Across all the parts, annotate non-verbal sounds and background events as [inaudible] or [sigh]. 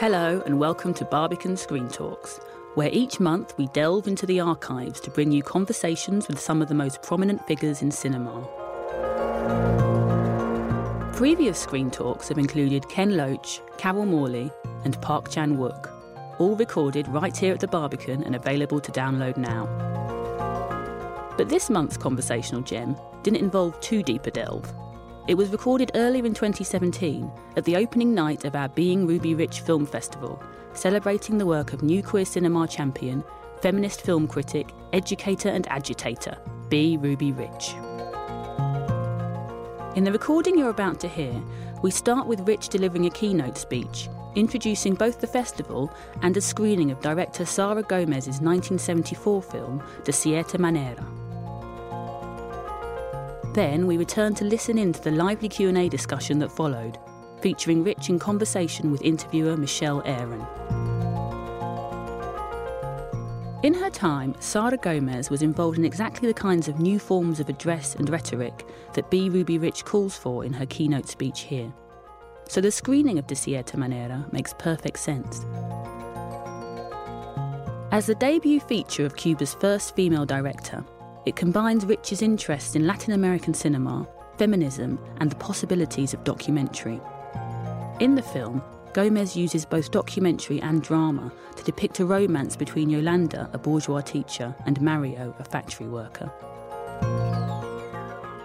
Hello and welcome to Barbican Screen Talks, where each month we delve into the archives to bring you conversations with some of the most prominent figures in cinema. Previous Screen Talks have included Ken Loach, Carol Morley, and Park Chan Wook, all recorded right here at the Barbican and available to download now. But this month's conversational gem didn't involve too deep a delve. It was recorded earlier in 2017 at the opening night of our Being Ruby Rich Film Festival, celebrating the work of new queer cinema champion, feminist film critic, educator, and agitator, B. Ruby Rich. In the recording you're about to hear, we start with Rich delivering a keynote speech, introducing both the festival and a screening of director Sara Gomez's 1974 film, De Cierta Manera. Then we return to listen in to the lively Q&A discussion that followed, featuring Rich in conversation with interviewer Michelle Aaron. In her time, Sara Gomez was involved in exactly the kinds of new forms of address and rhetoric that B. Ruby Rich calls for in her keynote speech here. So the screening of De Manera makes perfect sense. As the debut feature of Cuba's first female director, it combines Rich's interest in Latin American cinema, feminism, and the possibilities of documentary. In the film, Gomez uses both documentary and drama to depict a romance between Yolanda, a bourgeois teacher, and Mario, a factory worker.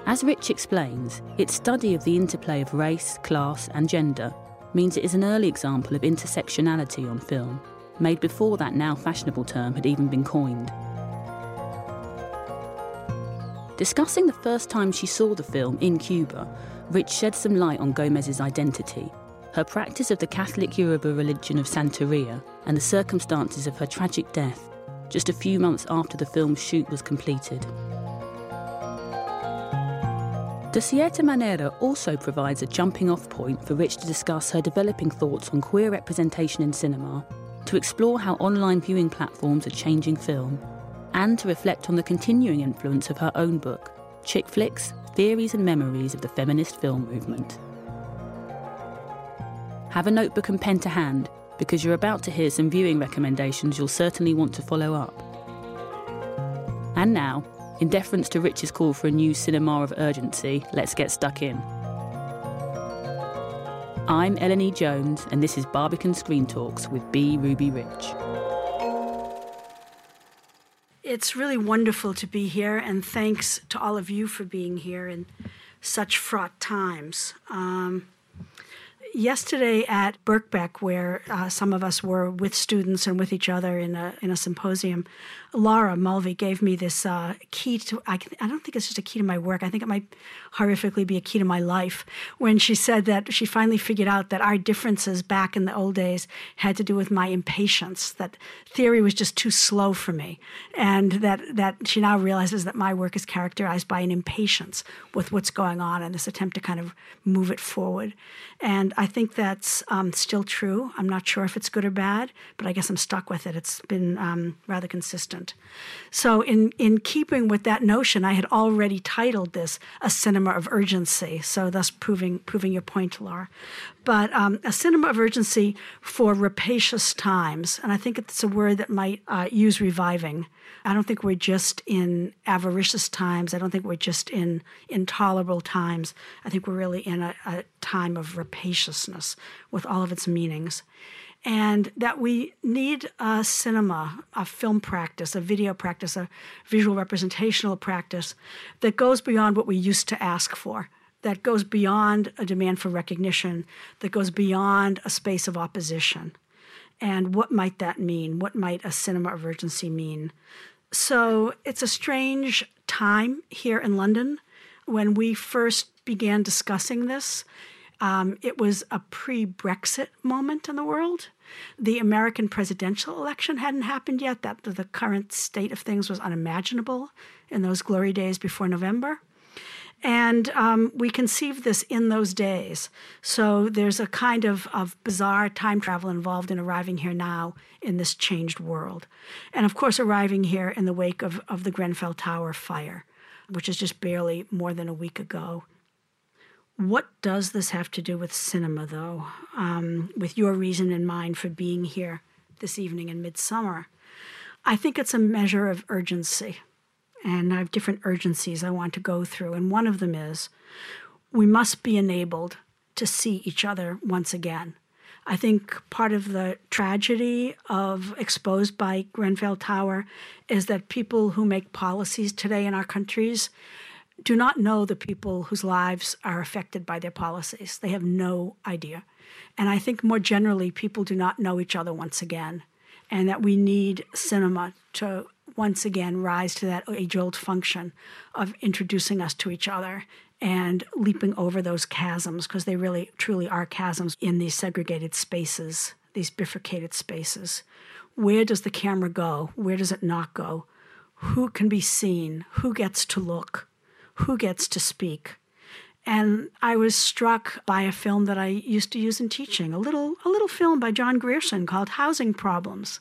As Rich explains, its study of the interplay of race, class, and gender means it is an early example of intersectionality on film, made before that now fashionable term had even been coined. Discussing the first time she saw the film in Cuba, Rich shed some light on Gomez's identity, her practice of the Catholic Yoruba religion of Santeria, and the circumstances of her tragic death, just a few months after the film's shoot was completed. De Manera also provides a jumping off point for Rich to discuss her developing thoughts on queer representation in cinema, to explore how online viewing platforms are changing film, and to reflect on the continuing influence of her own book, Chick Flicks Theories and Memories of the Feminist Film Movement. Have a notebook and pen to hand because you're about to hear some viewing recommendations you'll certainly want to follow up. And now, in deference to Rich's call for a new cinema of urgency, let's get stuck in. I'm Eleni Jones, and this is Barbican Screen Talks with B. Ruby Rich it's really wonderful to be here, and thanks to all of you for being here in such fraught times. Um, yesterday at Birkbeck, where uh, some of us were with students and with each other in a in a symposium, Laura Mulvey gave me this uh, key to. I, I don't think it's just a key to my work. I think it might horrifically be a key to my life. When she said that she finally figured out that our differences back in the old days had to do with my impatience. That theory was just too slow for me, and that that she now realizes that my work is characterized by an impatience with what's going on and this attempt to kind of move it forward. And I think that's um, still true. I'm not sure if it's good or bad, but I guess I'm stuck with it. It's been um, rather consistent. So, in, in keeping with that notion, I had already titled this A Cinema of Urgency, so thus proving, proving your point, Laura. But um, a cinema of urgency for rapacious times. And I think it's a word that might uh, use reviving. I don't think we're just in avaricious times. I don't think we're just in intolerable times. I think we're really in a, a time of rapaciousness with all of its meanings. And that we need a cinema, a film practice, a video practice, a visual representational practice that goes beyond what we used to ask for that goes beyond a demand for recognition, that goes beyond a space of opposition. And what might that mean? What might a cinema of urgency mean? So it's a strange time here in London. When we first began discussing this, um, it was a pre Brexit moment in the world. The American presidential election hadn't happened yet. That the current state of things was unimaginable in those glory days before November. And um, we conceived this in those days. So there's a kind of, of bizarre time travel involved in arriving here now in this changed world. And of course, arriving here in the wake of, of the Grenfell Tower fire, which is just barely more than a week ago. What does this have to do with cinema, though, um, with your reason in mind for being here this evening in midsummer? I think it's a measure of urgency and I have different urgencies I want to go through. And one of them is we must be enabled to see each other once again. I think part of the tragedy of exposed by Grenfell Tower is that people who make policies today in our countries do not know the people whose lives are affected by their policies. They have no idea. And I think more generally, people do not know each other once again, and that we need cinema to once again rise to that age old function of introducing us to each other and leaping over those chasms, because they really truly are chasms in these segregated spaces, these bifurcated spaces. Where does the camera go? Where does it not go? Who can be seen? Who gets to look? Who gets to speak? And I was struck by a film that I used to use in teaching, a little, a little film by John Grierson called Housing Problems,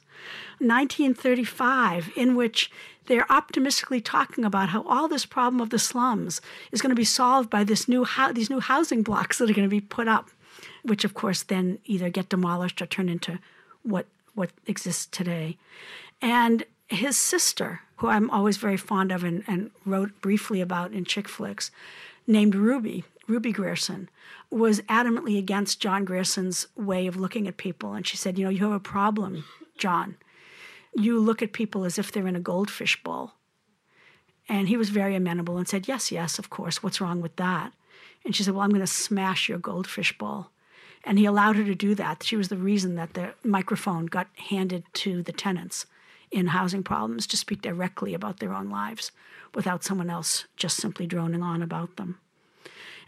1935, in which they're optimistically talking about how all this problem of the slums is going to be solved by this new ho- these new housing blocks that are going to be put up, which of course then either get demolished or turn into what what exists today. And his sister, who I'm always very fond of and, and wrote briefly about in chick flicks, named Ruby, Ruby Grierson, was adamantly against John Grierson's way of looking at people. And she said, You know, you have a problem, John. You look at people as if they're in a goldfish bowl. And he was very amenable and said, Yes, yes, of course. What's wrong with that? And she said, Well, I'm going to smash your goldfish bowl. And he allowed her to do that. She was the reason that the microphone got handed to the tenants in housing problems to speak directly about their own lives without someone else just simply droning on about them.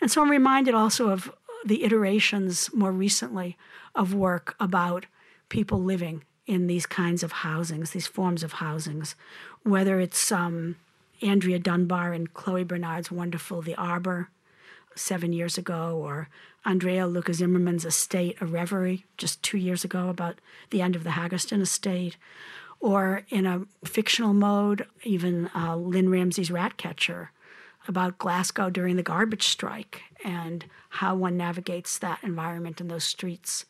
And so I'm reminded also of the iterations more recently of work about people living in these kinds of housings, these forms of housings, whether it's um, Andrea Dunbar and Clio Barnard's wonderful The Arbor seven years ago, or Andrea Luka Zimmerman's estate, A Reverie, just two years ago about the end of the Haggerston estate, or in a fictional mode, even uh, Lynne Ramsay's Ratcatcher about Glasgow during the garbage strike and how one navigates that environment in those streets.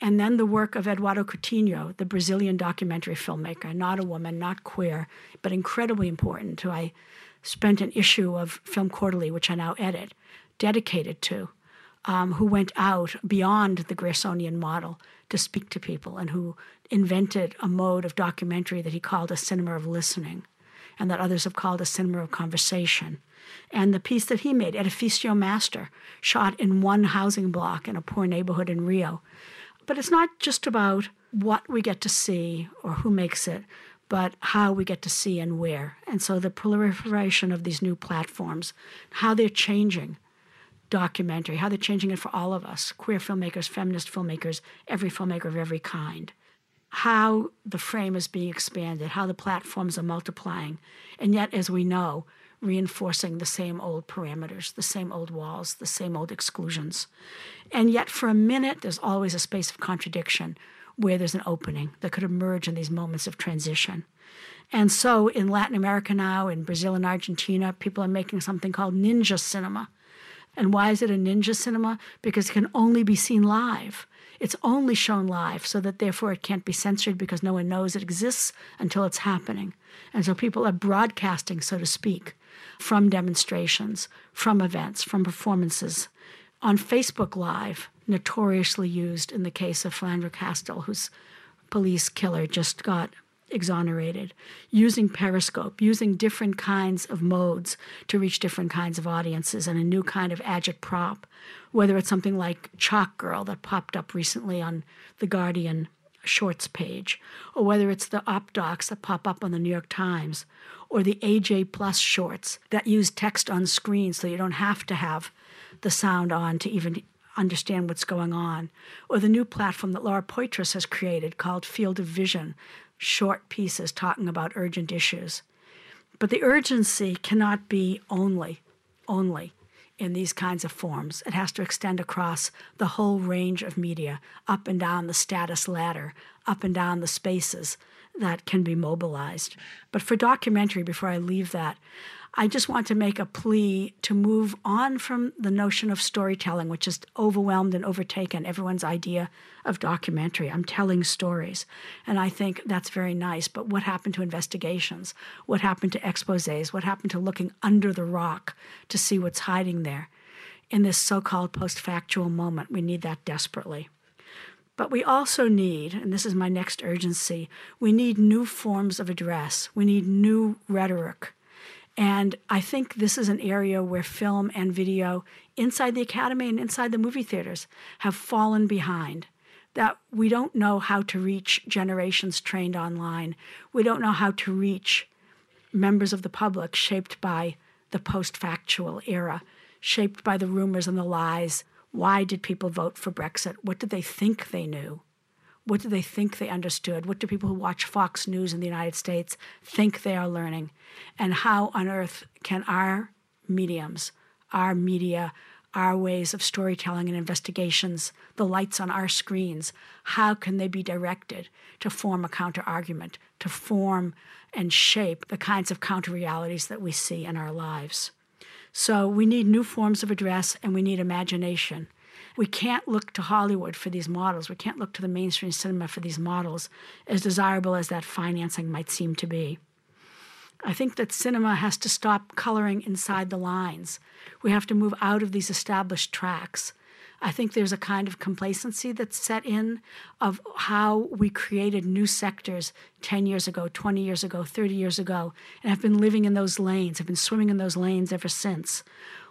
And then the work of Eduardo Coutinho, the Brazilian documentary filmmaker, not a woman, not queer, but incredibly important, who I spent an issue of Film Quarterly, which I now edit, dedicated to, um, who went out beyond the Griersonian model to speak to people and who invented a mode of documentary that he called a cinema of listening and that others have called a cinema of conversation. And the piece that he made, Edificio Master, shot in one housing block in a poor neighborhood in Rio. But it's not just about what we get to see or who makes it, but how we get to see and where. And so the proliferation of these new platforms, how they're changing documentary, how they're changing it for all of us queer filmmakers, feminist filmmakers, every filmmaker of every kind. How the frame is being expanded, how the platforms are multiplying, and yet, as we know, reinforcing the same old parameters, the same old walls, the same old exclusions. And yet, for a minute, there's always a space of contradiction where there's an opening that could emerge in these moments of transition. And so, in Latin America now, in Brazil and Argentina, people are making something called ninja cinema, And why is it a ninja cinema? Because it can only be seen live. It's only shown live, so that therefore it can't be censored because no one knows it exists until it's happening. And so people are broadcasting, so to speak, from demonstrations, from events, from performances. On Facebook Live, notoriously used in the case of Philando Castile, whose police killer just got exonerated, using Periscope, using different kinds of modes to reach different kinds of audiences and a new kind of agitprop, whether it's something like Chalk Girl that popped up recently on The Guardian shorts page, or whether it's the op docs that pop up on the New York Times, or the AJ Plus shorts that use text on screen so you don't have to have the sound on to even understand what's going on, or the new platform that Laura Poitras has created called Field of Vision, short pieces talking about urgent issues. But the urgency cannot be only, only in these kinds of forms. It has to extend across the whole range of media, up and down the status ladder, up and down the spaces that can be mobilized. But for documentary, before I leave that, I just want to make a plea to move on from the notion of storytelling, which has overwhelmed and overtaken everyone's idea of documentary. I'm telling stories. And I think that's very nice. But what happened to investigations? What happened to exposes? What happened to looking under the rock to see what's hiding there? In this so called post factual moment, we need that desperately. But we also need, and this is my next urgency, we need new forms of address. We need new rhetoric. And I think this is an area where film and video inside the academy and inside the movie theaters have fallen behind. That we don't know how to reach generations trained online. We don't know how to reach members of the public shaped by the post factual era, shaped by the rumors and the lies. Why did people vote for Brexit? What did they think they knew? What do they think they understood? What do people who watch Fox News in the United States think they are learning? And how on earth can our mediums, our media, our ways of storytelling and investigations, the lights on our screens, how can they be directed to form a counter argument, to form and shape the kinds of counter realities that we see in our lives? So we need new forms of address and we need imagination. We can't look to Hollywood for these models. We can't look to the mainstream cinema for these models, as desirable as that financing might seem to be. I think that cinema has to stop coloring inside the lines. We have to move out of these established tracks. I think there's a kind of complacency that's set in of how we created new sectors 10 years ago, 20 years ago, 30 years ago, and have been living in those lanes, have been swimming in those lanes ever since.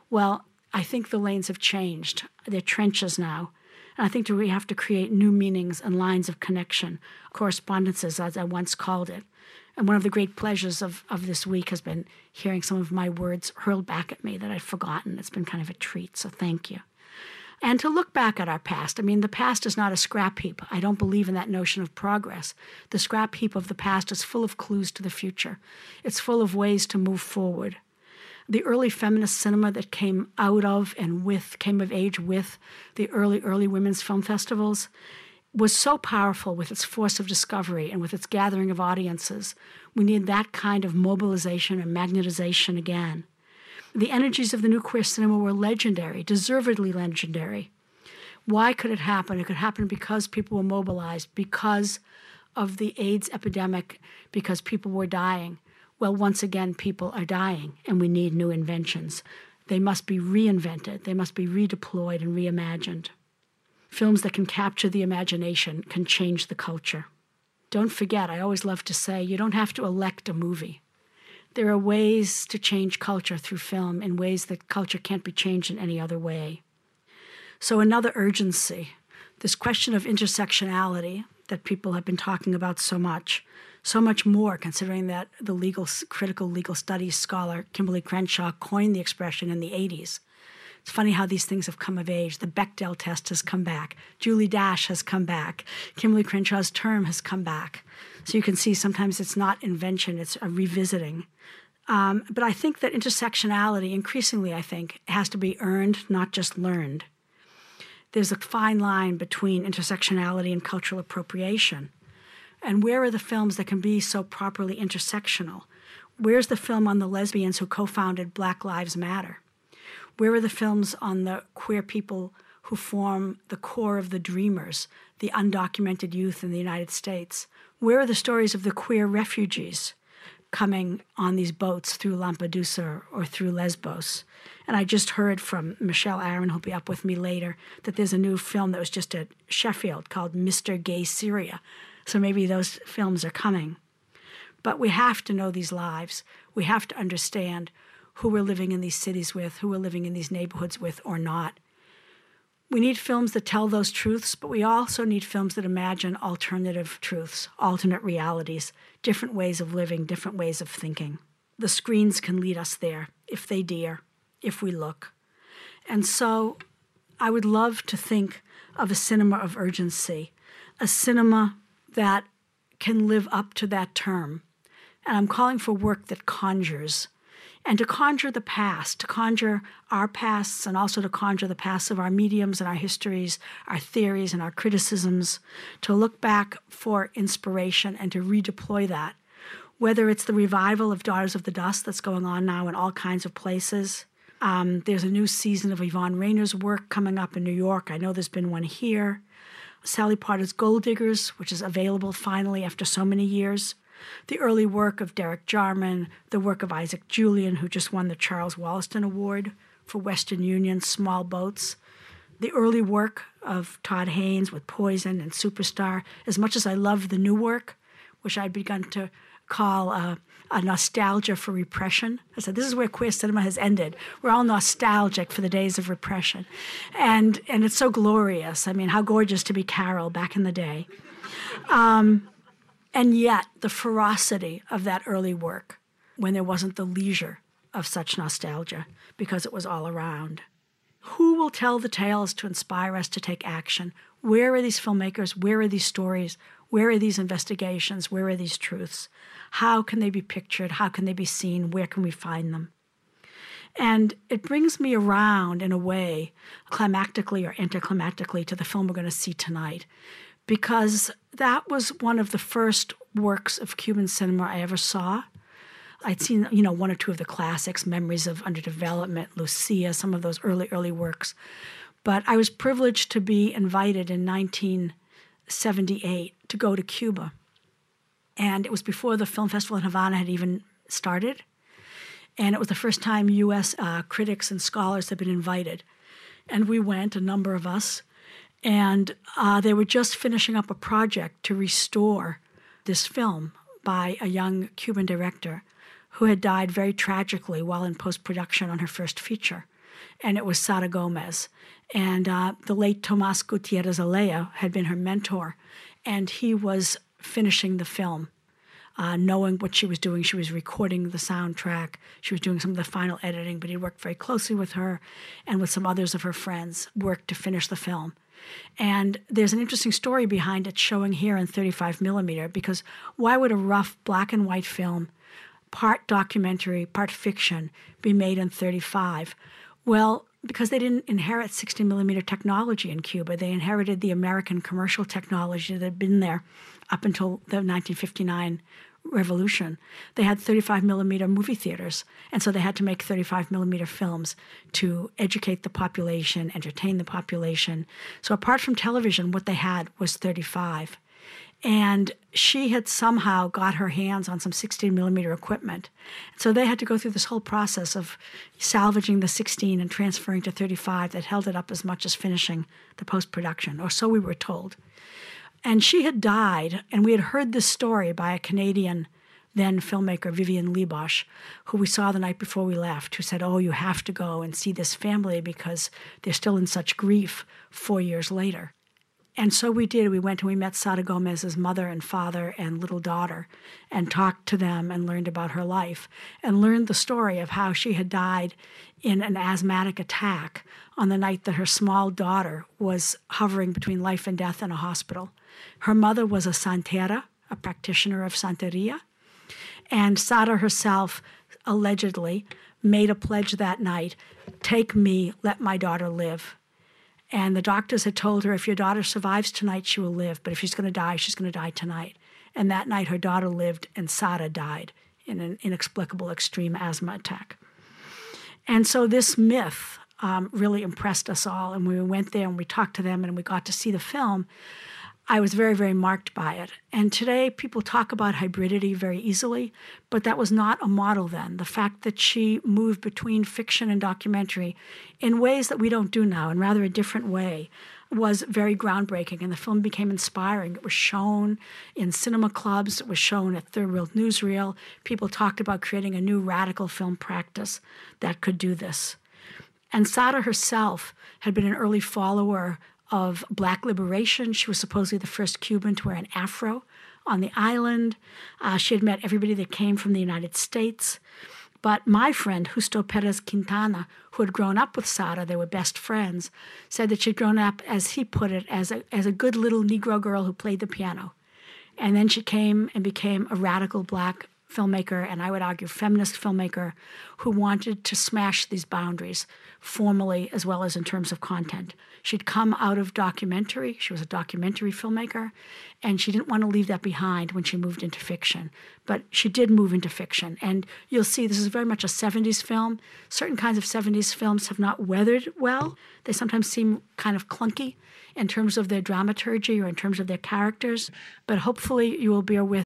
Well, I think the lanes have changed. They're trenches now. And I think we have to create new meanings and lines of connection, correspondences, as I once called it. And one of the great pleasures of, of this week has been hearing some of my words hurled back at me that I'd forgotten. It's been kind of a treat, so thank you. And to look back at our past. I mean, the past is not a scrap heap. I don't believe in that notion of progress. The scrap heap of the past is full of clues to the future, it's full of ways to move forward the early feminist cinema that came out of and with, came of age with the early, early women's film festivals was so powerful with its force of discovery and with its gathering of audiences. We need that kind of mobilization and magnetization again. The energies of the new queer cinema were legendary, deservedly legendary. Why could it happen? It could happen because people were mobilized, because of the AIDS epidemic, because people were dying, well, once again, people are dying and we need new inventions. They must be reinvented, they must be redeployed and reimagined. Films that can capture the imagination can change the culture. Don't forget, I always love to say, you don't have to elect a movie. There are ways to change culture through film in ways that culture can't be changed in any other way. So, another urgency this question of intersectionality that people have been talking about so much so much more considering that the legal critical legal studies scholar Kimberlé Crenshaw coined the expression in the 80s. It's funny how these things have come of age. The Bechdel test has come back. Julie Dash has come back. Kimberlé Crenshaw's term has come back. So you can see sometimes it's not invention, it's a revisiting. Um, but I think that intersectionality, increasingly, I think, has to be earned, not just learned. There's a fine line between intersectionality and cultural appropriation. And where are the films that can be so properly intersectional? Where's the film on the lesbians who co founded Black Lives Matter? Where are the films on the queer people who form the core of the dreamers, the undocumented youth in the United States? Where are the stories of the queer refugees coming on these boats through Lampedusa or through Lesbos? And I just heard from Michelle Aaron, who'll be up with me later, that there's a new film that was just at Sheffield called Mr. Gay Syria. So maybe those films are coming. But we have to know these lives. We have to understand who we're living in these cities with, who we're living in these neighborhoods with, or not. We need films that tell those truths, but we also need films that imagine alternative truths, alternate realities, different ways of living, different ways of thinking. The screens can lead us there if they dare, if we look. And so I would love to think of a cinema of urgency, a cinema that can live up to that term. And I'm calling for work that conjures, and to conjure the past, to conjure our pasts, and also to conjure the pasts of our mediums and our histories, our theories and our criticisms, to look back for inspiration and to redeploy that. Whether it's the revival of Daughters of the Dust that's going on now in all kinds of places. Um, there's a new season of Yvonne Rainer's work coming up in New York. I know there's been one here. Sally Potter's Gold Diggers, which is available finally after so many years the early work of Derek Jarman, the work of Isaac Julien, who just won the Charles Wollaston Award for Western Union small boats, the early work of Todd Haynes with Poison and Superstar. As much as I love the new work, which I'd begun to call uh, a nostalgia for repression. I said, this is where queer cinema has ended. We're all nostalgic for the days of repression. And, and it's so glorious. I mean, how gorgeous to be Carol back in the day. Um, and yet, the ferocity of that early work when there wasn't the leisure of such nostalgia because it was all around. Who will tell the tales to inspire us to take action? Where are these filmmakers? Where are these stories? Where are these investigations? Where are these truths? How can they be pictured? How can they be seen? Where can we find them? And it brings me around in a way, climactically or anticlimactically, to the film we're going to see tonight because that was one of the first works of Cuban cinema I ever saw. I'd seen, you know, one or two of the classics, Memories of Underdevelopment, Lucia, some of those early, early works. But I was privileged to be invited in 1978 to go to Cuba. And it was before the Film Festival in Havana had even started. And it was the first time U.S. Uh, critics and scholars had been invited. And we went, a number of us, and uh, they were just finishing up a project to restore this film by a young Cuban director who had died very tragically while in post production on her first feature. And it was Sara Gomez. And uh, the late Tomas Gutierrez Alea had been her mentor, and he was finishing the film. Uh, knowing what she was doing. She was recording the soundtrack. She was doing some of the final editing, but he worked very closely with her and with some others of her friends, worked to finish the film. And there's an interesting story behind it showing here in 35 millimeter because why would a rough black and white film, part documentary, part fiction, be made in 35? Well, because they didn't inherit 60 millimeter technology in Cuba. They inherited the American commercial technology that had been there up until the 1959 revolution, they had 35 millimeter movie theaters. And so they had to make 35 millimeter films to educate the population, entertain the population. So apart from television, what they had was 35. And she had somehow got her hands on some 16 millimeter equipment. So they had to go through this whole process of salvaging the 16 and transferring to 35 that held it up as much as finishing the post production, or so we were told. And she had died, and we had heard this story by a Canadian then filmmaker, Vivian Leebosh, who we saw the night before we left, who said, Oh, you have to go and see this family because they're still in such grief four years later. And so we did. We went and we met Sara Gomez's mother and father and little daughter and talked to them and learned about her life and learned the story of how she had died in an asthmatic attack on the night that her small daughter was hovering between life and death in a hospital. Her mother was a santera, a practitioner of Santeria, and Sara herself allegedly made a pledge that night take me, let my daughter live. And the doctors had told her if your daughter survives tonight, she will live, but if she's going to die, she's going to die tonight. And that night, her daughter lived, and Sara died in an inexplicable extreme asthma attack. And so, this myth um, really impressed us all. And we went there and we talked to them and we got to see the film, I was very, very marked by it. And today, people talk about hybridity very easily, but that was not a model then. The fact that she moved between fiction and documentary in ways that we don't do now, in rather a different way, was very groundbreaking. And the film became inspiring. It was shown in cinema clubs, it was shown at Third World Newsreel. People talked about creating a new radical film practice that could do this. And Sara herself had been an early follower of black liberation. She was supposedly the first Cuban to wear an afro on the island. Uh, she had met everybody that came from the United States. But my friend, Justo Perez Quintana, who had grown up with Sara, they were best friends, said that she'd grown up, as he put it, as a, as a good little Negro girl who played the piano. And then she came and became a radical black filmmaker, and I would argue feminist filmmaker, who wanted to smash these boundaries formally as well as in terms of content. She'd come out of documentary, she was a documentary filmmaker, and she didn't want to leave that behind when she moved into fiction. But she did move into fiction, and you'll see this is very much a 70s film. Certain kinds of 70s films have not weathered well, they sometimes seem kind of clunky in terms of their dramaturgy or in terms of their characters, but hopefully you will bear with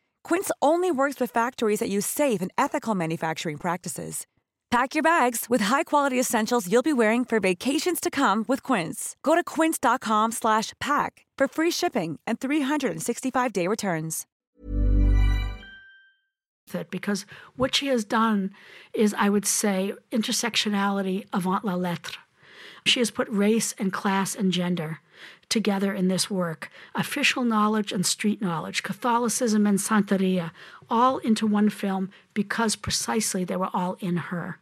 Quince only works with factories that use safe and ethical manufacturing practices. Pack your bags with high-quality essentials you'll be wearing for vacations to come with Quince. Go to quince.com/pack for free shipping and 365-day returns. because what she has done is, I would say, intersectionality avant la lettre. She has put race and class and gender together in this work official knowledge and street knowledge, Catholicism and Santeria, all into one film because precisely they were all in her.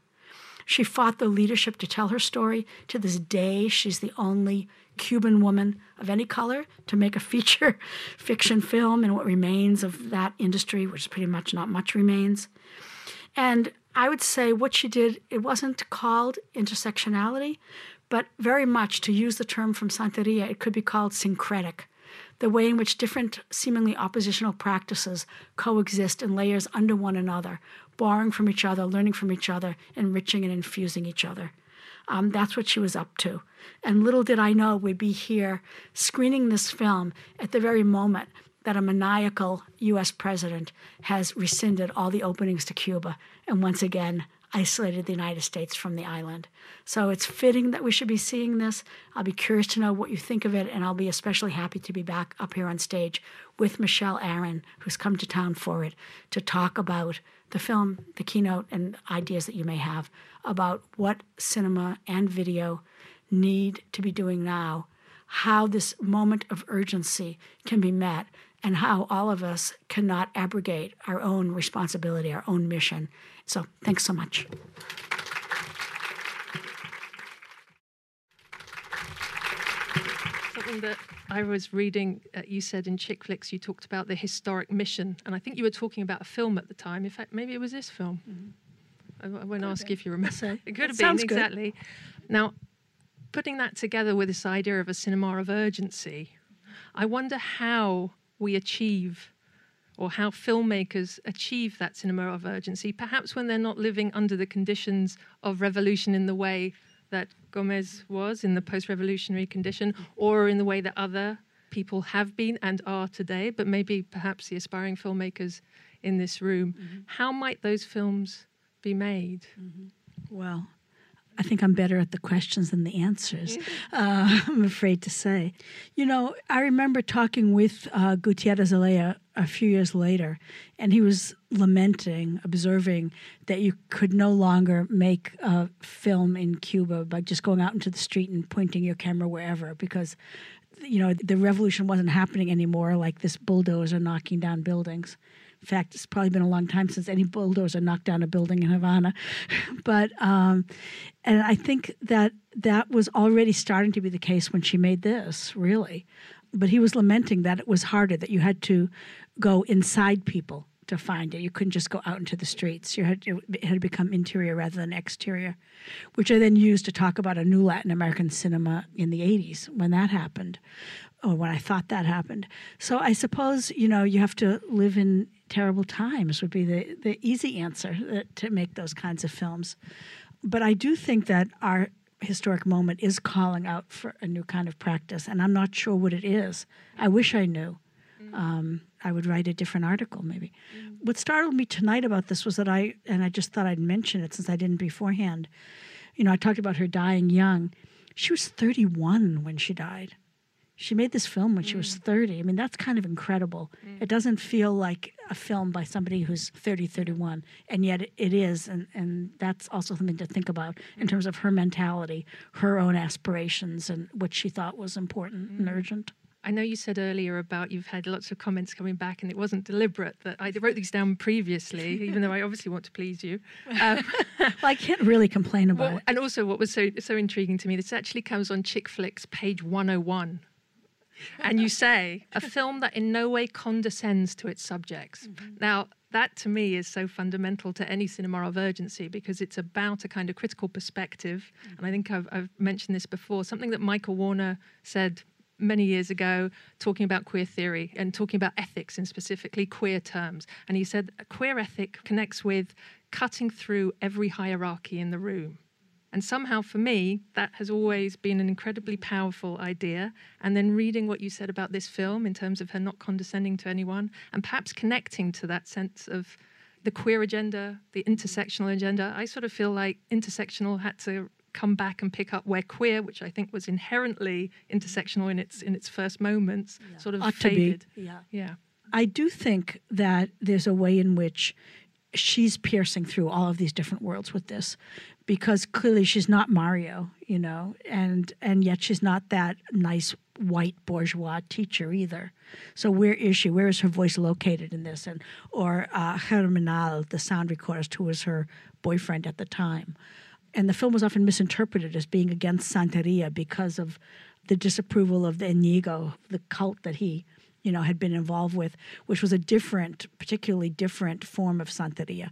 She fought the leadership to tell her story. To this day, she's the only Cuban woman of any color to make a [laughs] feature fiction film in what remains of that industry, which is pretty much not much remains. And I would say what she did, it wasn't called intersectionality, but very much to use the term from Santeria, it could be called syncretic. The way in which different seemingly oppositional practices coexist in layers under one another, borrowing from each other, learning from each other, enriching and infusing each other. Um, that's what she was up to. And little did I know we'd be here screening this film at the very moment that a maniacal U.S. president has rescinded all the openings to Cuba and once again isolated the United States from the island. So it's fitting that we should be seeing this. I'll be curious to know what you think of it, and I'll be especially happy to be back up here on stage with Michelle Aaron, who's come to town for it, to talk about the film, the keynote, and ideas that you may have about what cinema and video need to be doing now, how this moment of urgency can be met, and how all of us cannot abrogate our own responsibility, our own mission. So, thanks so much. Something that I was reading, uh, you said in Chick Flicks, you talked about the historic mission, and I think you were talking about a film at the time. In fact, maybe it was this film. Mm-hmm. I, won't ask if you remember. [laughs] It could have been exactly. Good. Now, putting that together with this idea of a cinema of urgency, I wonder how we achieve or how filmmakers achieve that cinema of urgency, perhaps when they're not living under the conditions of revolution in the way that Gomez was in the post revolutionary condition, or in the way that other people have been and are today, but maybe perhaps the aspiring filmmakers in this room. Mm-hmm. How might those films be made? Mm-hmm. Well, I think I'm better at the questions than the answers, uh, [laughs] I'm afraid to say. You know, I remember talking with uh, Gutierrez Alea a few years later, and he was lamenting, observing that you could no longer make a film in Cuba by just going out into the street and pointing your camera wherever because you know the revolution wasn't happening anymore like this bulldozer knocking down buildings in fact, it's probably been a long time since any bulldozer knocked down a building in Havana. [laughs] but, um, and I think that that was already starting to be the case when she made this, really. But he was lamenting that it was harder, that you had to go inside people to find it. You couldn't just go out into the streets. You had it had become interior rather than exterior, which I then used to talk about a new Latin American cinema in the 80s when that happened, or when I thought that happened. So I suppose you know you have to live in terrible times would be the, the easy answer uh, to make those kinds of films. But I do think that our historic moment is calling out for a new kind of practice, and I'm not sure what it is. I wish I knew. Mm. Um, I would write a different article, maybe. Mm. What startled me tonight about this was that I, and I just thought I'd mention it since I didn't beforehand. You know, I talked about her dying young. She was 31 when she died. She made this film when she was mm. 30. I mean, that's kind of incredible. Mm. It doesn't feel like a film by somebody who's 30, 31, and yet it is. And, and that's also something to think about in mm. terms of her mentality, her own aspirations, and what she thought was important and urgent. I know you said earlier about you've had lots of comments coming back, and it wasn't deliberate. That I wrote these down previously, even though I obviously want to please you. Um, [laughs] well, I can't really complain about well, it. And also, what was so so intriguing to me, this actually comes on Chick Flicks, page 101 and you say a film that in no way condescends to its subjects. Mm-hmm. Now, that to me is so fundamental to any cinema of urgency because it's about a kind of critical perspective. Mm-hmm. And I think I've, I've mentioned this before something that Michael Warner said many years ago talking about queer theory and talking about ethics in specifically queer terms. And he said queer ethic connects with cutting through every hierarchy in the room. And somehow, for me, that has always been an incredibly powerful idea. And then reading what you said about this film in terms of her not condescending to anyone, and perhaps connecting to that sense of the queer agenda, the intersectional agenda, I sort of feel like intersectional had to come back and pick up where queer, which I think was inherently intersectional in its in its first moments, yeah. sort of Ought faded. Yeah. yeah. I do think that there's a way in which she's piercing through all of these different worlds with this because clearly she's not Mario, you know, and and yet she's not that nice white bourgeois teacher either. So where is she? Where is her voice located in this? And or uh, Germinal, the sound recordist, who was her boyfriend at the time, and the film was often misinterpreted as being against Santeria because of the disapproval of the Ñáñigo, the cult that he you know had been involved with, which was a different, particularly different form of Santeria.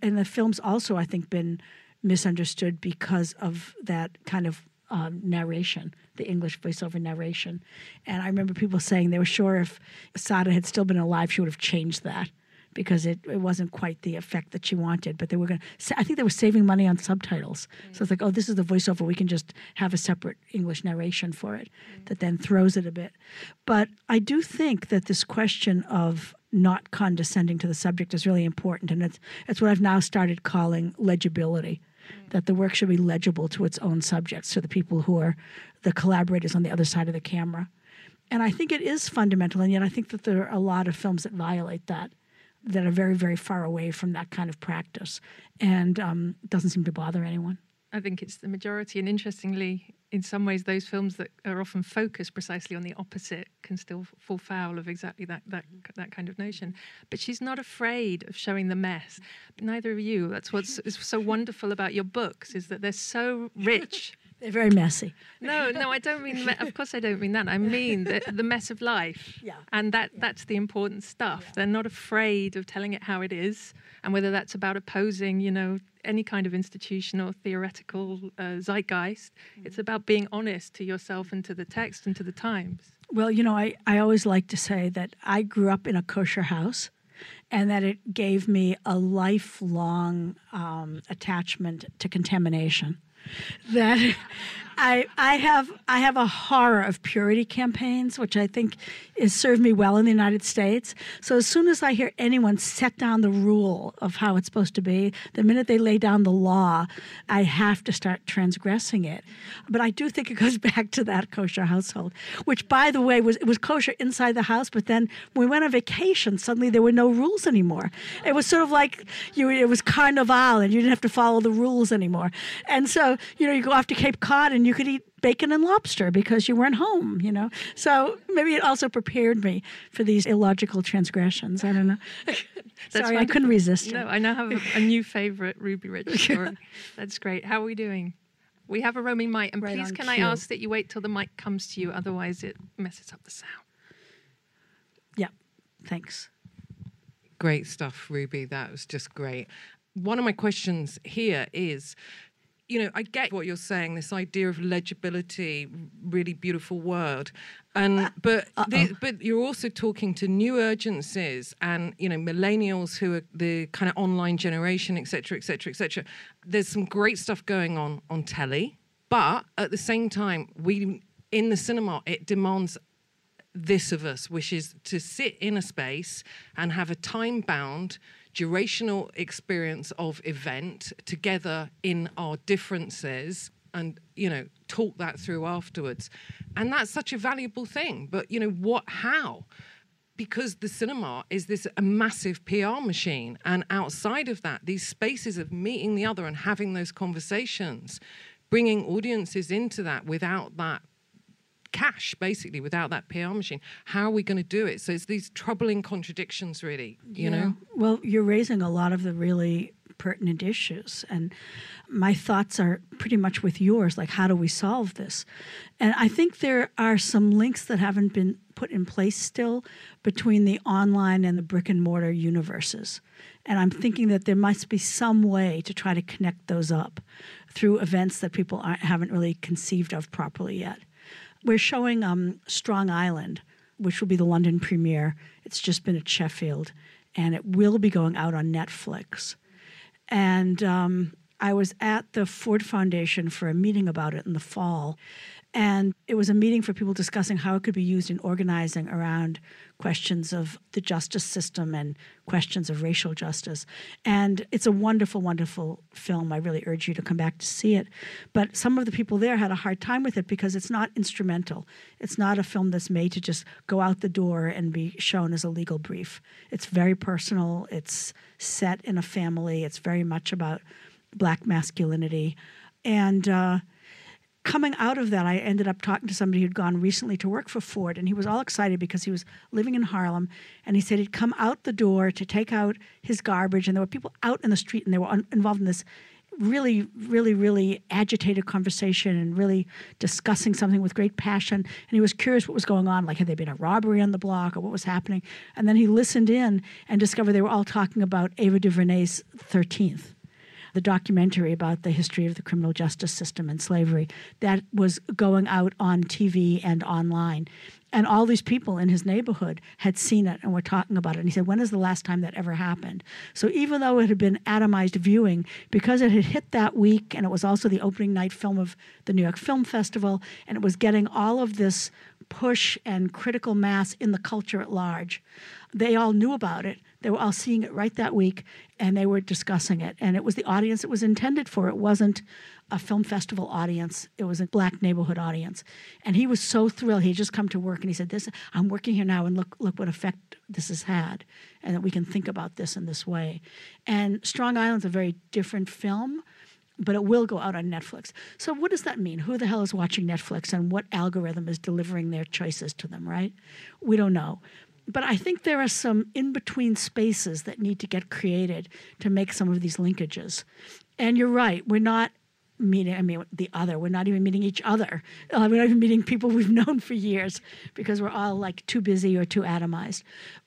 And the film's also, I think, been misunderstood because of that kind of um, narration, the English voiceover narration. And I remember people saying they were sure if Sara had still been alive, she would have changed that because it, it wasn't quite the effect that she wanted. But they were going to, I think they were saving money on subtitles. So it's like, oh, this is the voiceover. We can just have a separate English narration for it that then throws it a bit. But I do think that this question of not condescending to the subject is really important. And it's, it's what I've now started calling legibility that the work should be legible to its own subjects, to the people who are the collaborators on the other side of the camera. And I think it is fundamental, and yet I think that there are a lot of films that violate that, that are very, very far away from that kind of practice, and um, doesn't seem to bother anyone. I think it's the majority. And interestingly, in some ways, those films that are often focused precisely on the opposite can still fall foul of exactly that that that kind of notion. But she's not afraid of showing the mess. Neither of you. That's what's so wonderful about your books is that they're so rich. They're very messy. No, no, I don't mean. Me- of course, I don't mean that. I mean the, the mess of life. [laughs] Yeah. And that that's the important stuff. Yeah. They're not afraid of telling it how it is, and whether that's about opposing, you know, any kind of institution or theoretical uh, zeitgeist. Mm-hmm. It's about being honest to yourself and to the text and to the times. Well, you know, I, I always like to say that I grew up in a kosher house and that it gave me a lifelong um, attachment to contamination that I, I have I have a horror of purity campaigns, which I think has served me well in the United States. So as soon as I hear anyone set down the rule of how it's supposed to be, the minute they lay down the law, I have to start transgressing it. But I do think it goes [laughs] back to that kosher household, which by the way was it was kosher inside the house, but then when we went on vacation, suddenly there were no rules anymore. It was sort of like you it was carnival and you didn't have to follow the rules anymore. And so, you know, you go off to Cape Cod and you could eat bacon and lobster because you weren't home, you know. So maybe it also prepared me for these illogical transgressions. I don't know. Sorry, I couldn't resist. No, I now have a, a new favorite Ruby Rich [laughs] story. That's great. How are we doing? We have a roaming mic, and right please can cue. I ask that you wait till the mic comes to you, otherwise it messes up the sound. Yeah, thanks. Great stuff, Ruby. That was just great. One of my questions here is you know, I get what you're saying. This idea of legibility, really beautiful word, and uh, but the, but you're also talking to new urgencies and you know millennials who are the kind of online generation, etc., etc., etc. There's some great stuff going on on telly, but at the same time, we in the cinema it demands this of us, which is to sit in a space and have a time bound durational experience of event together in our differences and you know talk that through afterwards. And that's such a valuable thing but you know what how? Because the cinema is this a massive PR machine and outside of that these spaces of meeting the other and having those conversations bringing audiences into that without that cash basically without that PR machine. How are we going to do it? So it's these troubling contradictions, really. You yeah. know. Well, you're raising a lot of the really pertinent issues, and my thoughts are pretty much with yours. Like, how do we solve this? And I think there are some links that haven't been put in place still between the online and the brick and mortar universes. And I'm thinking that there must be some way to try to connect those up through events that people haven't really conceived of properly yet. We're showing um, Strong Island, which will be the London premiere. It's just been at Sheffield, and it will be going out on Netflix. And um, I was at the Ford Foundation for a meeting about it in the fall, and it was a meeting for people discussing how it could be used in organizing around questions of the justice system and questions of racial justice. And it's a wonderful, wonderful film. I really urge you to come back to see it. But some of the people there had a hard time with it because it's not instrumental. It's not a film that's made to just go out the door and be shown as a legal brief. It's very personal, it's set in a family, it's very much about black masculinity. And, uh, coming out of that, I ended up talking to somebody who'd gone recently to work for Ford, and he was all excited because he was living in Harlem, and he said he'd come out the door to take out his garbage, and there were people out in the street, and they were un- involved in this really, really, really agitated conversation and really discussing something with great passion. And he was curious what was going on, like had there been a robbery on the block or what was happening. And then he listened in and discovered they were all talking about Ava DuVernay's 13th the documentary about the history of the criminal justice system and slavery that was going out on TV and online. And all these people in his neighborhood had seen it and were talking about it. And he said, When is the last time that ever happened? So even though it had been atomized viewing, because it had hit that week, and it was also the opening night film of the New York Film Festival, and it was getting all of this push and critical mass in the culture at large, they all knew about it. They were all seeing it right that week, and they were discussing it. And it was the audience it was intended for. It wasn't a film festival audience. It was a black neighborhood audience. And he was so thrilled. He had just come to work and he said, This I'm working here now and look look what effect this has had and that we can think about this in this way. And Strong Island's a very different film, but it will go out on Netflix. So what does that mean? Who the hell is watching Netflix and what algorithm is delivering their choices to them, right? We don't know. But I think there are some in between spaces that need to get created to make some of these linkages. And you're right, we're not meeting, I mean, the other. We're not even meeting each other. Uh, we're not even meeting people [laughs] we've known for years because we're all like too busy or too atomized.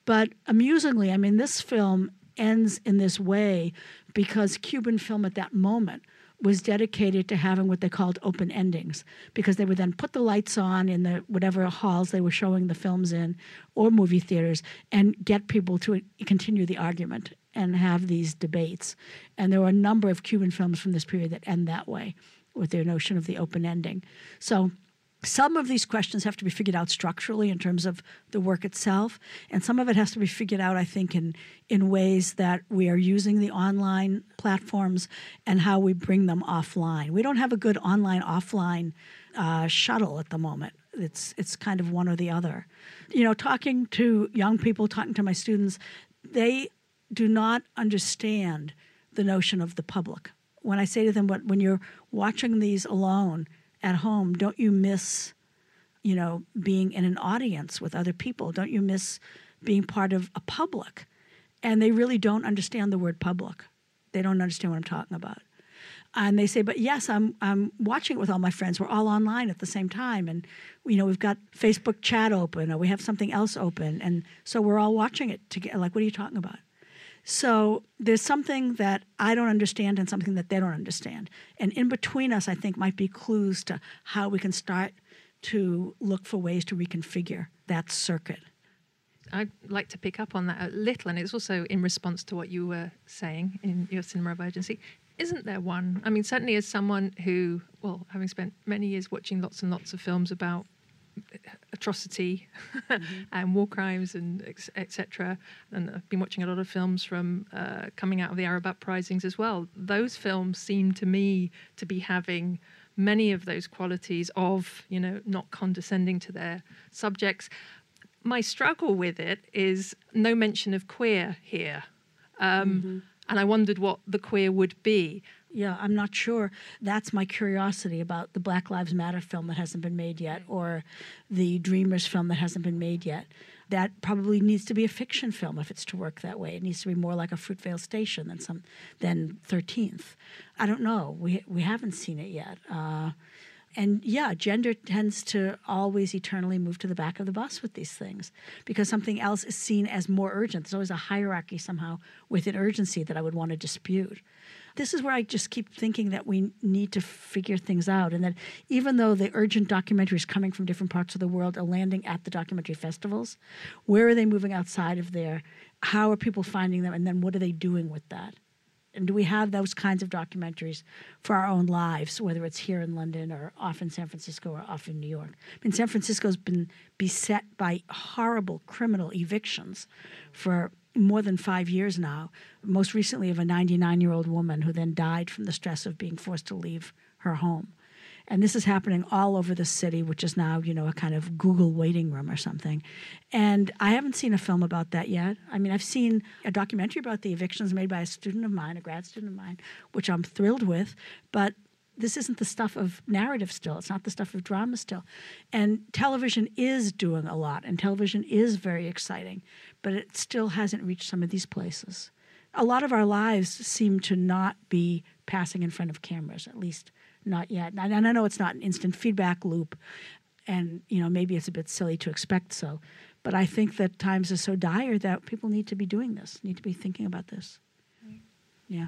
But amusingly, I mean, this film ends in this way because Cuban film at that moment was dedicated to having what they called open endings because they would then put the lights on in the whatever halls they were showing the films in or movie theaters and get people to continue the argument and have these debates. And there were a number of Cuban films from this period that end that way with their notion of the open ending. So some of these questions have to be figured out structurally in terms of the work itself, and some of it has to be figured out, I think, in in ways that we are using the online platforms and how we bring them offline. We don't have a good online offline uh, shuttle at the moment. It's it's kind of one or the other. You know, talking to young people, talking to my students, they do not understand the notion of the public. When I say to them, what when you're watching these alone at home, don't you miss, you know, being in an audience with other people? Don't you miss being part of a public? And they really don't understand the word public. They don't understand what I'm talking about. And they say, but yes, I'm I'm watching it with all my friends. We're all online at the same time, and you know we've got Facebook chat open, or we have something else open, and so we're all watching it together. Like, what are you talking about? So there's something that I don't understand and something that they don't understand. And in between us, I think, might be clues to how we can start to look for ways to reconfigure that circuit. I'd like to pick up on that a little, and it's also in response to what you were saying in your cinema of urgency. Isn't there one? I mean, certainly as someone who, well, having spent many years watching lots and lots of films about atrocity mm-hmm. [laughs] and war crimes and etc. And I've been watching a lot of films from uh, coming out of the Arab uprisings as well. Those films seem to me to be having many of those qualities of you know not condescending to their subjects. My struggle with it is no mention of queer here. Um, mm-hmm. And I wondered what the queer would be yeah, I'm not sure. That's my curiosity about the Black Lives Matter film that hasn't been made yet, or the Dreamers film that hasn't been made yet. That probably needs to be a fiction film if it's to work that way. It needs to be more like a Fruitvale Station than some than Thirteenth. I don't know. We we haven't seen it yet. Uh, and yeah, gender tends to always eternally move to the back of the bus with these things because something else is seen as more urgent. There's always a hierarchy somehow within urgency that I would want to dispute this is where I just keep thinking that we need to figure things out, and that even though the urgent documentaries coming from different parts of the world are landing at the documentary festivals, where are they moving outside of there? How are people finding them, and then what are they doing with that? And do we have those kinds of documentaries for our own lives, whether it's here in London or off in San Francisco or off in New York? I mean, San Francisco's been beset by horrible criminal evictions for more than five years now, most recently of a 99 year old woman who then died from the stress of being forced to leave her home. And this is happening all over the city, which is now, you know, a kind of Google waiting room or something. And I haven't seen a film about that yet. I mean, I've seen a documentary about the evictions made by a student of mine, a grad student of mine, which I'm thrilled with. But this isn't the stuff of narrative still. It's not the stuff of drama still. And television is doing a lot, and television is very exciting, but it still hasn't reached some of these places. A lot of our lives seem to not be passing in front of cameras, at least not yet. And I know it's not an instant feedback loop, and you know maybe it's a bit silly to expect so, but I think that times are so dire that people need to be doing this, need to be thinking about this. Yeah.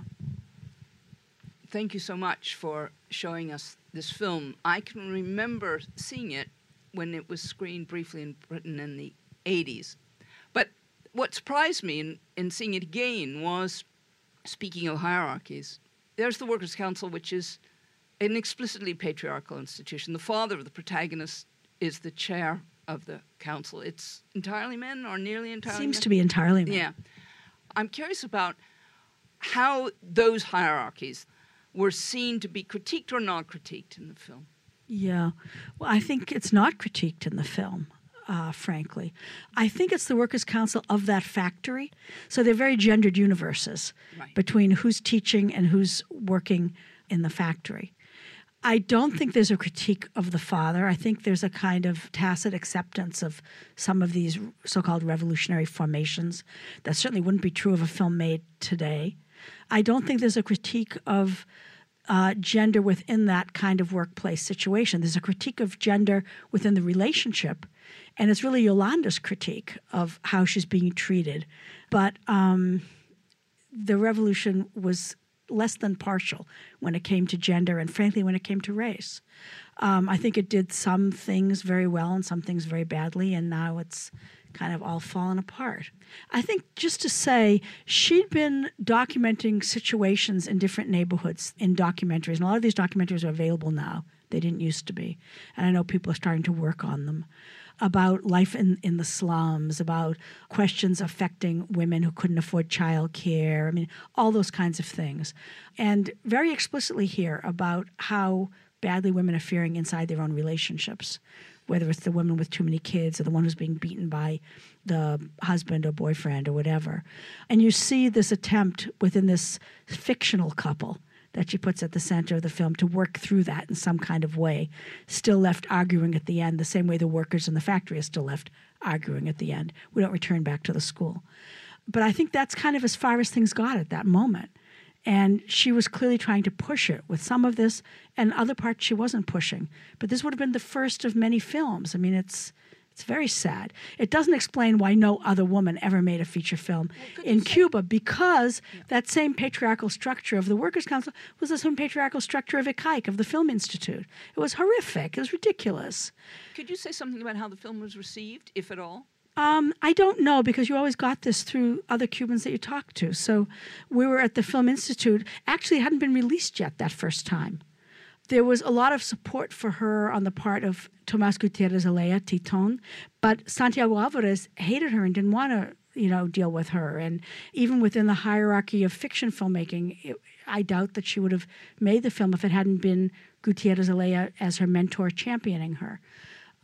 Thank you so much for showing us this film. I can remember seeing it when it was screened briefly in Britain in the 80s. But what surprised me in, in seeing it again was speaking of hierarchies, there's the Workers' Council, which is an explicitly patriarchal institution. The father of the protagonist is the chair of the council. It's entirely men or nearly entirely Seems men? to be entirely men. Yeah. I'm curious about how those hierarchies were seen to be critiqued or not critiqued in the film. Yeah. Well, I think it's not critiqued in the film. Uh, frankly, I think it's the workers' council of that factory. So they're very gendered universes Right. between who's teaching and who's working in the factory. I don't think there's a critique of the father. I think there's a kind of tacit acceptance of some of these so called revolutionary formations. That certainly wouldn't be true of a film made today. I don't think there's a critique of uh, gender within that kind of workplace situation. There's a critique of gender within the relationship, and it's really Yolanda's critique of how she's being treated. But um, the revolution was less than partial when it came to gender and, frankly, when it came to race. Um, I think it did some things very well and some things very badly, and now it's kind of all fallen apart. I think just to say, she'd been documenting situations in different neighborhoods in documentaries, and a lot of these documentaries are available now. They didn't used to be. And I know people are starting to work on them about life in, in the slums, about questions affecting women who couldn't afford child care. I mean, all those kinds of things. And very explicitly here about how badly women are fearing inside their own relationships, whether it's the woman with too many kids or the one who's being beaten by the husband or boyfriend or whatever. And you see this attempt within this fictional couple that she puts at the center of the film to work through that in some kind of way, still left arguing at the end, the same way the workers in the factory are still left arguing at the end. We don't return back to the school. But I think that's kind of as far as things got at that moment. And she was clearly trying to push it with some of this, and other parts she wasn't pushing. But this would have been the first of many films. I mean, it's it's very sad. It doesn't explain why no other woman ever made a feature film in Cuba because that same patriarchal structure of the Workers' Council was the same patriarchal structure of ICAIC, of the Film Institute. It was horrific. It was ridiculous. Could you say something about how the film was received, if at all? Um, I don't know because you always got this through other Cubans that you talked to. So we were at the Film Institute. Actually, it hadn't been released yet that first time. There was a lot of support for her on the part of Tomas Gutierrez Alea, Titon, but Santiago Alvarez hated her and didn't want to, you know, deal with her. And even within the hierarchy of fiction filmmaking, it, I doubt that she would have made the film if it hadn't been Gutierrez Alea as her mentor championing her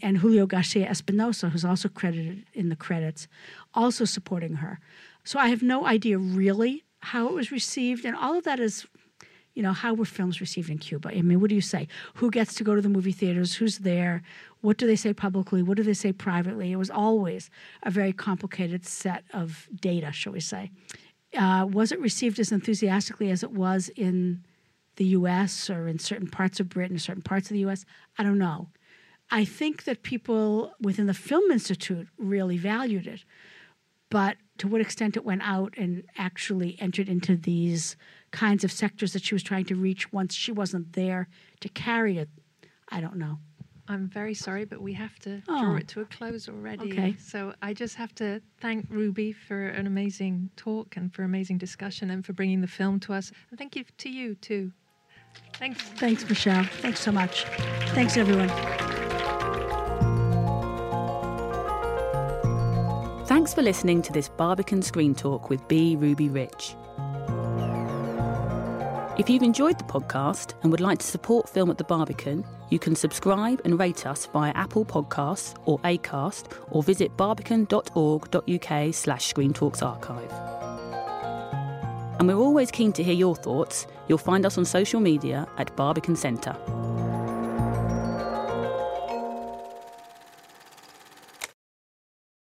and Julio Garcia Espinosa, who's also credited in the credits, also supporting her. So I have no idea really how it was received, and all of that is, you know, how were films received in Cuba? I mean, what do you say? Who gets to go to the movie theaters? Who's there? What do they say publicly? What do they say privately? It was always a very complicated set of data, shall we say. Uh, was it received as enthusiastically as it was in the US or in certain parts of Britain, certain parts of the US? I don't know. I think that people within the Film Institute really valued it. But to what extent it went out and actually entered into these kinds of sectors that she was trying to reach once she wasn't there to carry it, I don't know. I'm very sorry, but we have to Oh. draw it to a close already. Okay. So I just have to thank Ruby for an amazing talk and for amazing discussion and for bringing the film to us. And thank you to you too. Thanks. Thanks, Michelle. Thanks so much. Thanks, everyone. Thanks for listening to this Barbican Screen Talk with B. Ruby Rich. If you've enjoyed the podcast and would like to support Film at the Barbican, you can subscribe and rate us via Apple Podcasts or Acast or visit barbican.org.uk slash screentalksarchive. And we're always keen to hear your thoughts. You'll find us on social media at Barbican Centre.